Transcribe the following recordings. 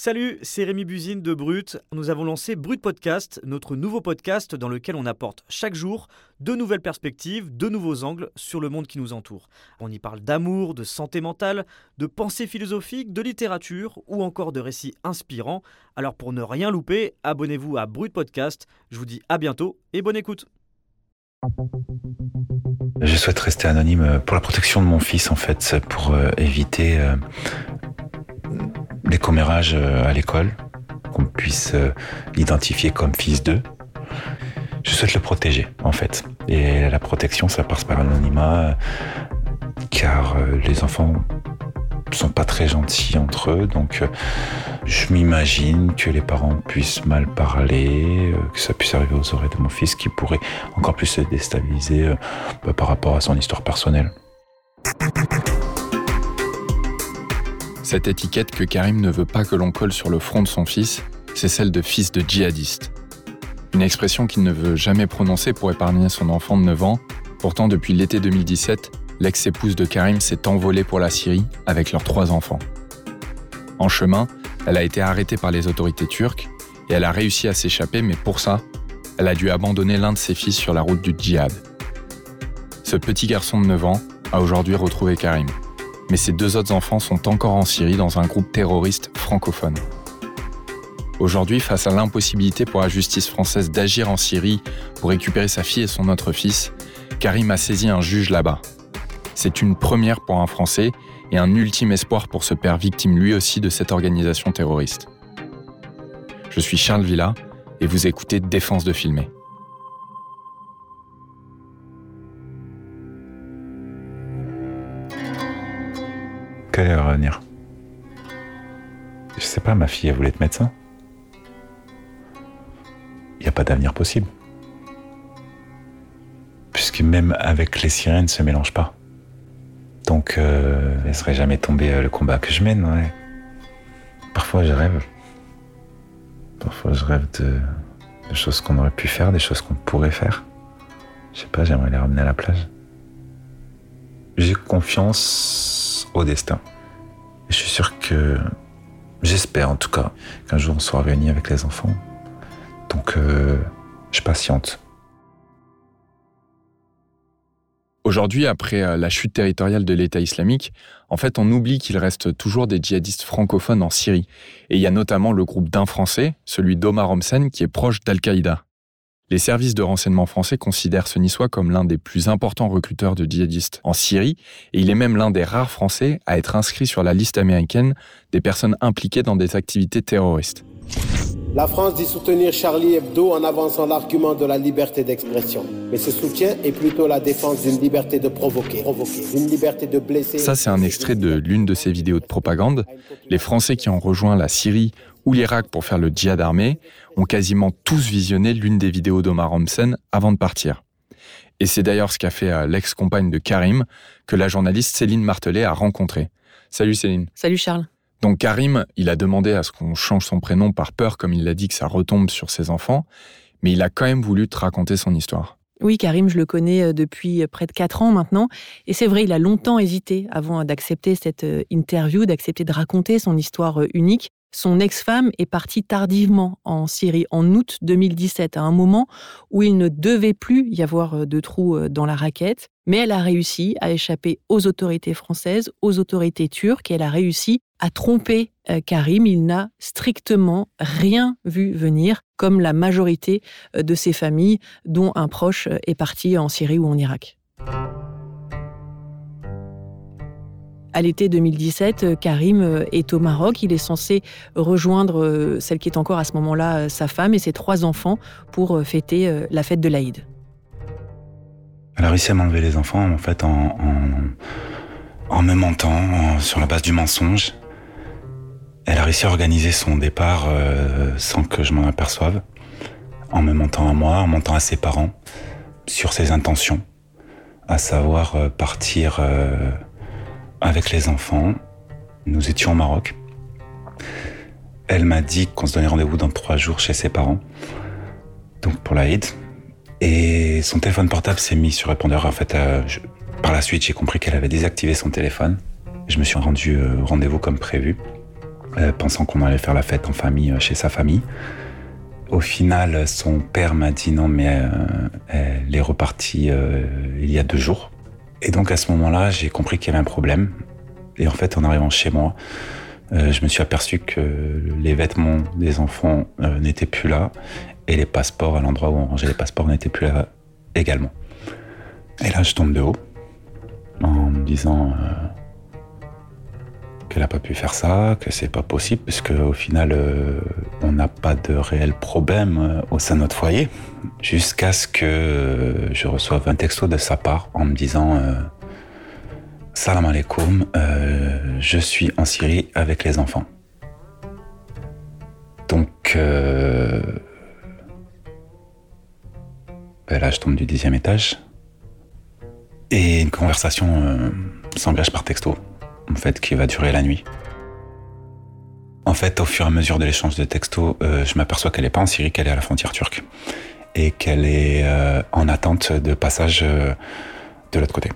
Salut, c'est Rémi Buzine de Brut. Nous avons lancé Brut Podcast, notre nouveau podcast dans lequel on apporte chaque jour de nouvelles perspectives, de nouveaux angles sur le monde qui nous entoure. On y parle d'amour, de santé mentale, de pensée philosophique, de littérature ou encore de récits inspirants. Alors pour ne rien louper, abonnez-vous à Brut Podcast. Je vous dis à bientôt et bonne écoute. Je souhaite rester anonyme pour la protection de mon fils en fait, pour euh, éviter les commérages euh, à l'école, qu'on puisse euh, l'identifier comme fils d'eux. Je souhaite le protéger, en fait. Et la protection, ça passe par l'anonymat, euh, car les enfants sont pas très gentils entre eux, donc je m'imagine que les parents puissent mal parler, que ça puisse arriver aux oreilles de mon fils, qui pourrait encore plus se déstabiliser bah, par rapport à son histoire personnelle. Cette étiquette que Karim ne veut pas que l'on colle sur le front de son fils, c'est celle de fils de djihadiste. Une expression qu'il ne veut jamais prononcer pour épargner son enfant de 9 ans. Pourtant, depuis l'été 2017, l'ex-épouse de Karim s'est envolée pour la Syrie avec leurs trois enfants. En chemin, elle a été arrêtée par les autorités turques et elle a réussi à s'échapper, mais pour ça, elle a dû abandonner l'un de ses fils sur la route du djihad. Ce petit garçon de 9 ans a aujourd'hui retrouvé Karim mais ses deux autres enfants sont encore en Syrie dans un groupe terroriste francophone. Aujourd'hui, face à l'impossibilité pour la justice française d'agir en Syrie pour récupérer sa fille et son autre fils, Karim a saisi un juge là-bas. C'est une première pour un Français et un ultime espoir pour ce père victime lui aussi de cette organisation terroriste. Je suis Charles Villa et vous écoutez Défense de filmer. Revenir Je sais pas, ma fille, elle voulait être médecin. Il n'y a pas d'avenir possible. Puisque même avec les sirènes, ne se mélange pas. Donc, euh, elle serait jamais tombée euh, le combat que je mène. Parfois, je rêve. Parfois, je rêve de, de choses qu'on aurait pu faire, des choses qu'on pourrait faire. Je sais pas, j'aimerais les ramener à la plage. J'ai confiance au destin. je suis sûr que, j'espère en tout cas, qu'un jour on sera réunis avec les enfants. Donc, euh, je patiente. Aujourd'hui, après euh, la chute territoriale de l'État islamique, en fait, on oublie qu'il reste toujours des djihadistes francophones en Syrie. Et il y a notamment le groupe d'un Français, celui d'Omar Homsen, qui est proche d'Al-Qaïda. Les services de renseignement français considèrent ce Niçois comme l'un des plus importants recruteurs de djihadistes en Syrie, et il est même l'un des rares Français à être inscrit sur la liste américaine des personnes impliquées dans des activités terroristes. La France dit soutenir Charlie Hebdo en avançant l'argument de la liberté d'expression. Mais ce soutien est plutôt la défense d'une liberté de provoquer, d'une liberté de blesser. Ça, c'est un extrait de l'une de ces vidéos de propagande. Les Français qui ont rejoint la Syrie ou l'Irak pour faire le djihad armé ont quasiment tous visionné l'une des vidéos d'Omar Homsen avant de partir. Et c'est d'ailleurs ce qu'a fait euh, l'ex-compagne de Karim que la journaliste Céline Martelet a rencontré. Salut Céline. Salut Charles. Donc Karim, il a demandé à ce qu'on change son prénom par peur, comme il l'a dit, que ça retombe sur ses enfants, mais il a quand même voulu te raconter son histoire. Oui, Karim, je le connais euh, depuis euh, près de quatre ans maintenant. Et c'est vrai, il a longtemps hésité avant d'accepter cette interview, d'accepter de raconter son histoire unique. Son ex-femme est partie tardivement en Syrie en août 2017, à un moment où il ne devait plus y avoir euh, de trous euh, dans la raquette, mais elle a réussi à échapper aux autorités françaises, aux autorités turques, et elle a réussi à tromper euh, Karim. Il n'a strictement rien vu venir, comme la majorité de ses familles, dont un proche est parti en Syrie ou en Irak. À l'été 2017, euh, Karim euh, est au Maroc. Il est censé rejoindre euh, celle qui est encore à ce moment-là sa femme et ses trois enfants pour fêter la fête de l'Aïd. Elle a réussi à m'enlever les enfants en fait en, en, me mentant sur la base du mensonge. Elle a réussi à organiser son départ sans que je m'en aperçoive, en me mentant à moi, en mentant à ses parents sur ses intentions, à savoir partir avec les enfants. Nous étions au Maroc. Elle m'a dit qu'on se donnait rendez-vous dans trois jours chez ses parents, donc pour l'Aïd. Et son téléphone portable s'est mis sur répondeur. En fait, euh, par la suite, j'ai compris qu'elle avait désactivé son téléphone. Je me suis rendu au rendez-vous comme prévu. euh, pensant qu'on allait faire la fête en famille chez sa famille. Au final, son père m'a dit non, mais elle est repartie il y a deux jours. Et donc à ce moment-là, j'ai compris qu'il y avait un problème. Et en fait, en arrivant chez moi, je me suis aperçu que les vêtements des enfants n'étaient plus là et les passeports à l'endroit où on rangeait les passeports n'étaient plus là également. Et là, je tombe de haut en me disant euh, qu'elle n'a pas pu faire ça, que c'est pas possible, puisque au final, euh, on n'a pas de réel problème euh, au sein de notre foyer, jusqu'à ce que je reçoive un texto de sa part en me disant Salam alaikum, je suis en Syrie avec les enfants. Donc, ben là, je tombe du dixième étage. Et une conversation euh, s'engage par texto, en fait, qui va durer la nuit. En fait, au fur et à mesure de l'échange de textos, euh, je m'aperçois qu'elle n'est pas en Syrie, qu'elle est à la frontière turque. Et qu'elle est euh, en attente de passage de l'autre côté.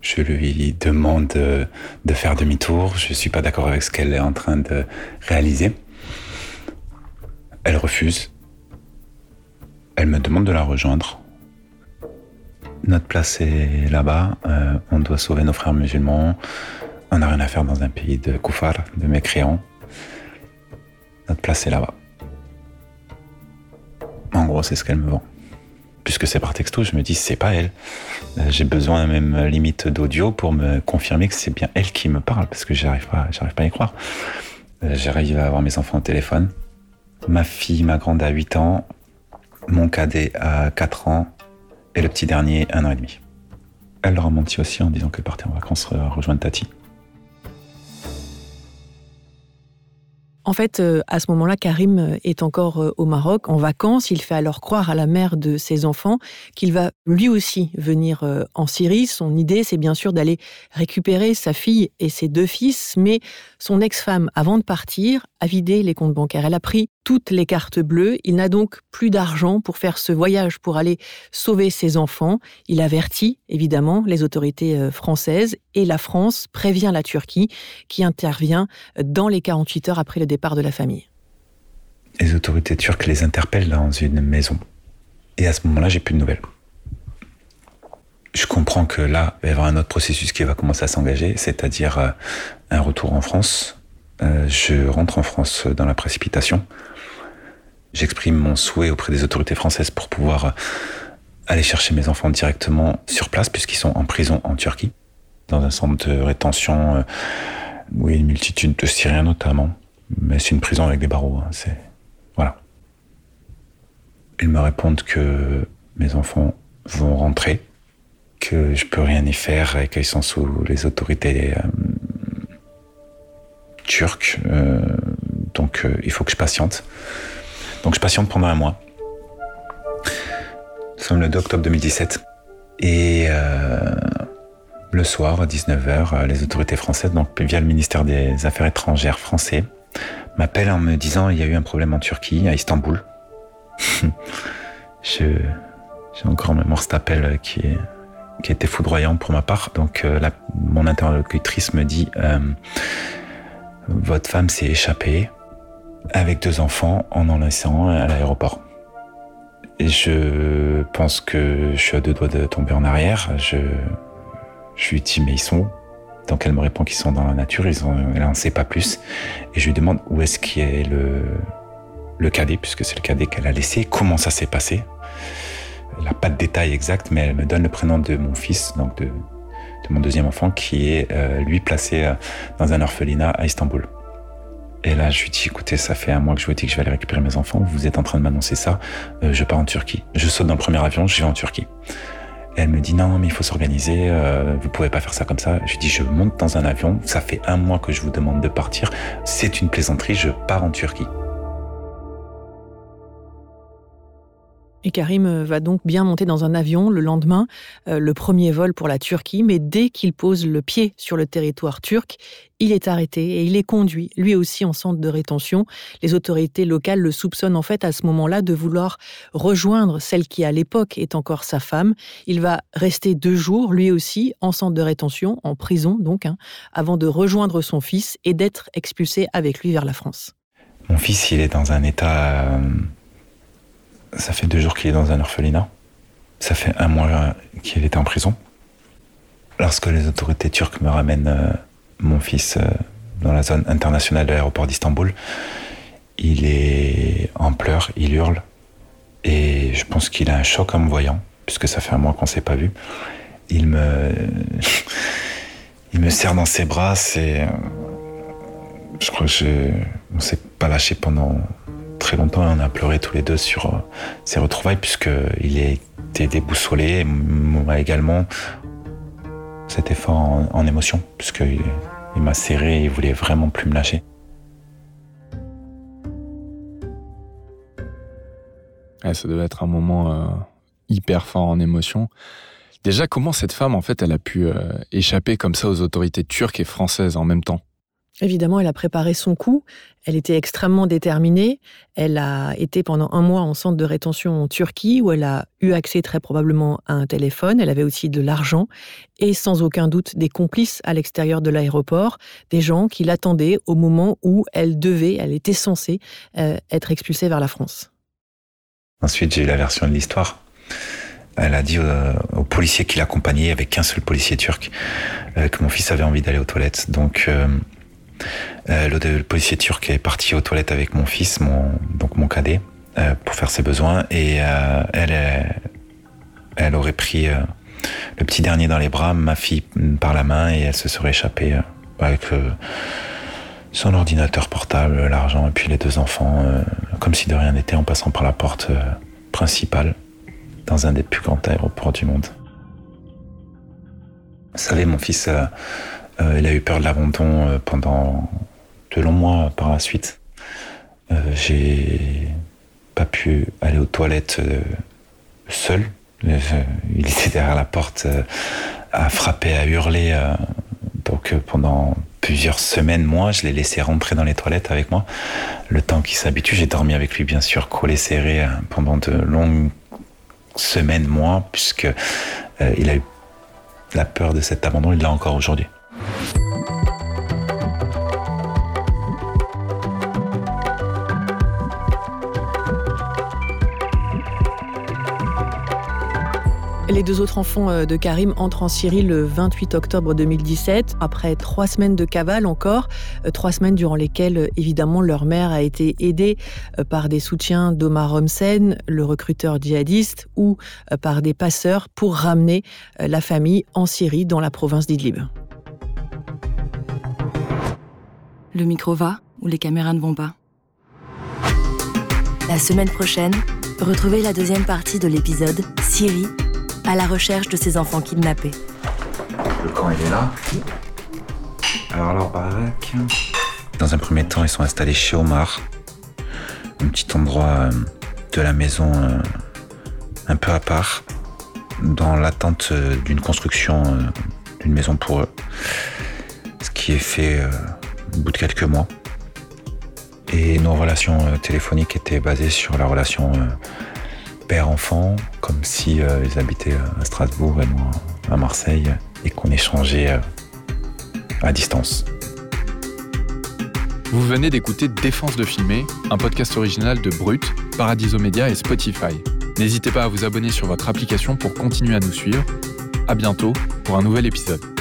Je lui demande de faire demi-tour. Je ne suis pas d'accord avec ce qu'elle est en train de réaliser. Elle refuse. Elle me demande de la rejoindre. Notre place est là-bas. Euh, on doit sauver nos frères musulmans. On n'a rien à faire dans un pays de koufar, de mécréants. Notre place est là-bas. En gros, c'est ce qu'elle me vend. Puisque c'est par texto, je me dis c'est pas elle. Euh, j'ai besoin même limite d'audio pour me confirmer que c'est bien elle qui me parle, parce que j'arrive pas, j'arrive pas à y croire. Euh, j'arrive à avoir mes enfants au téléphone. Ma fille, ma grande a 8 ans, mon cadet a 4 ans, et le petit dernier, un an et demi. Elle leur a menti aussi en disant qu'elle partait en vacances euh, rejoindre Tati. En fait, euh, à ce moment-là, Karim euh, est encore au Maroc en vacances. Il fait alors croire à la mère de ses enfants qu'il va lui aussi venir en Syrie. Son idée, c'est bien sûr d'aller récupérer sa fille et ses deux fils, mais son ex-femme, avant de partir, a vidé les comptes bancaires. Elle a pris toutes les cartes bleues. Il n'a donc plus d'argent pour faire ce voyage pour aller sauver ses enfants. Il avertit évidemment les autorités françaises et la France prévient la Turquie qui intervient dans les 48 heures après le départ de la famille. Les autorités turques les interpellent dans une maison. Et à ce moment-là, j'ai plus de nouvelles. Je comprends que là, il va y avoir un autre processus qui va commencer à s'engager, c'est-à-dire euh, un retour en France. Euh, je rentre en France dans la précipitation. J'exprime mon souhait auprès des autorités françaises pour pouvoir euh, aller chercher mes enfants directement sur place, puisqu'ils sont en prison en Turquie, dans un centre de rétention où il y a une multitude de Syriens notamment. Mais c'est une prison avec des barreaux. Hein, voilà. Ils me répondent que mes enfants vont rentrer, que je peux rien y faire et qu'ils sont sous les autorités euh, turques. Euh, donc euh, il faut que je patiente. Donc je patiente pendant un mois. Nous sommes le 2 octobre 2017 et le soir à 19h, les autorités françaises, donc via le ministère des Affaires étrangères français, m'appelle en me disant il y a eu un problème en Turquie, à Istanbul. j'ai encore en mémoire cet appel qui, est, qui était foudroyant pour ma part. Donc euh, mon interlocutrice me dit euh, votre femme s'est échappée avec deux enfants en en laissant à l'aéroport. Je pense que je suis à deux doigts de tomber en arrière. Je, lui dis mais ils sont où? Donc elle me répond qu'ils sont dans la nature, elle n'en sait pas plus. Et je lui demande où est-ce qu'il est le, le cadet, puisque c'est le cadet qu'elle a laissé, comment ça s'est passé? Elle n'a pas de détails exacts, mais elle me donne le prénom de mon fils, donc de, de mon deuxième enfant, qui est euh, lui placé euh, dans un orphelinat à Istanbul. Et là, je lui dis, écoutez, ça fait un mois que je vous dis que je vais aller récupérer mes enfants, vous êtes en train de m'annoncer ça, euh, je pars en Turquie. Je saute dans le premier avion, je vais en Turquie elle me dit non, mais il faut s'organiser, euh, vous pouvez pas faire ça comme ça. Je dis je monte dans un avion, ça fait un mois que je vous demande de partir, c'est une plaisanterie, je pars en Turquie. Et Karim euh, va donc bien monter dans un avion le lendemain, euh, le premier vol pour la Turquie, mais dès qu'il pose le pied sur le territoire turc, il est arrêté et il est conduit, lui aussi en centre de rétention. Les autorités locales le soupçonnent en fait à ce moment-là de vouloir rejoindre celle qui à l'époque est encore sa femme. Il va rester deux jours, lui aussi, en centre de rétention, en prison donc, hein, avant de rejoindre son fils et d'être expulsé avec lui vers la France. Mon fils, il est dans un état... Euh, ça fait deux jours qu'il est dans un orphelinat. Ça fait un mois qu'il était en prison. Lorsque les autorités turques me ramènent euh, mon fils euh, dans la zone internationale de l'aéroport d'Istanbul, il est en pleurs, il hurle. Et je pense qu'il a un choc en me voyant, puisque ça fait un mois qu'on ne s'est pas vu. Il me, il me serre dans ses bras. C'est, euh, je crois que je, on s'est pas lâché pendant longtemps on a pleuré tous les deux sur euh, ses retrouvailles puisqu'il été déboussolé, moi également. C'était fort en, émotion puisqu'il il, m'a serré et il voulait vraiment plus me lâcher. ça devait être un moment euh, hyper fort en émotion. Déjà, comment cette femme, en fait, elle a pu euh, échapper comme ça aux autorités turques et françaises en même temps? Évidemment, elle a préparé son coup. Elle était extrêmement déterminée. Elle a été pendant un mois en centre de rétention en Turquie où elle a eu accès très probablement à un téléphone. Elle avait aussi de l'argent et sans aucun doute des complices à l'extérieur de l'aéroport, des gens qui l'attendaient au moment où elle devait, elle était censée euh, être expulsée vers la France. Ensuite, j'ai eu la version de l'histoire. Elle a dit au, policier qui l'accompagnait, avec qu'un seul policier turc, euh, que mon fils avait envie d'aller aux toilettes. Donc, euh, euh, le, policier turc est parti aux toilettes avec mon fils, mon, donc mon cadet, euh, pour faire ses besoins. Et euh, elle, elle aurait pris le petit dernier dans les bras, ma fille par la main, et elle se serait échappée avec son ordinateur portable, l'argent, et puis les deux enfants, comme si de rien n'était, en passant par la porte principale dans un des plus grands aéroports du monde. Vous savez, mon fils euh, il a eu peur de l'abandon euh, pendant de longs mois par la suite. Euh, j'ai pas pu aller aux toilettes seul. Il était derrière la porte à frapper, à hurler. Donc pendant plusieurs semaines, moi, je l'ai laissé rentrer dans les toilettes avec moi. Le temps qu'il s'habitue, j'ai dormi avec lui, bien sûr, collé serré pendant de longues semaines, mois, puisque il a eu la peur de cet abandon. Il l'a encore aujourd'hui. Deux autres enfants euh, de Karim entrent en Syrie le 28 octobre 2017, après trois semaines de cavale encore, euh, trois semaines durant lesquelles, euh, évidemment, leur mère a été aidée par des soutiens d'Omar Homsen, le recruteur djihadiste, ou par des passeurs pour ramener la famille en Syrie, dans la province d'Idlib. Le micro va ou les caméras ne vont pas? La semaine prochaine, retrouvez la deuxième partie de l'épisode Syrie à la recherche de ses enfants kidnappés. Le camp, il est là. Alors, leur baraque. Dans un premier temps, ils sont installés chez Omar, un petit endroit euh, de la maison euh, un peu à part, dans l'attente euh, d'une construction d'une maison pour eux. Ce qui est fait au bout de quelques mois. Et nos relations téléphoniques étaient basées sur la relation père-enfant, comme si euh, ils habitaient à Strasbourg et moi à Marseille, et qu'on échangeait euh, à distance. Vous venez d'écouter Défense de filmer, un podcast original de Brut, Paradiso Media et Spotify. N'hésitez pas à vous abonner sur votre application pour continuer à nous suivre. À bientôt pour un nouvel épisode.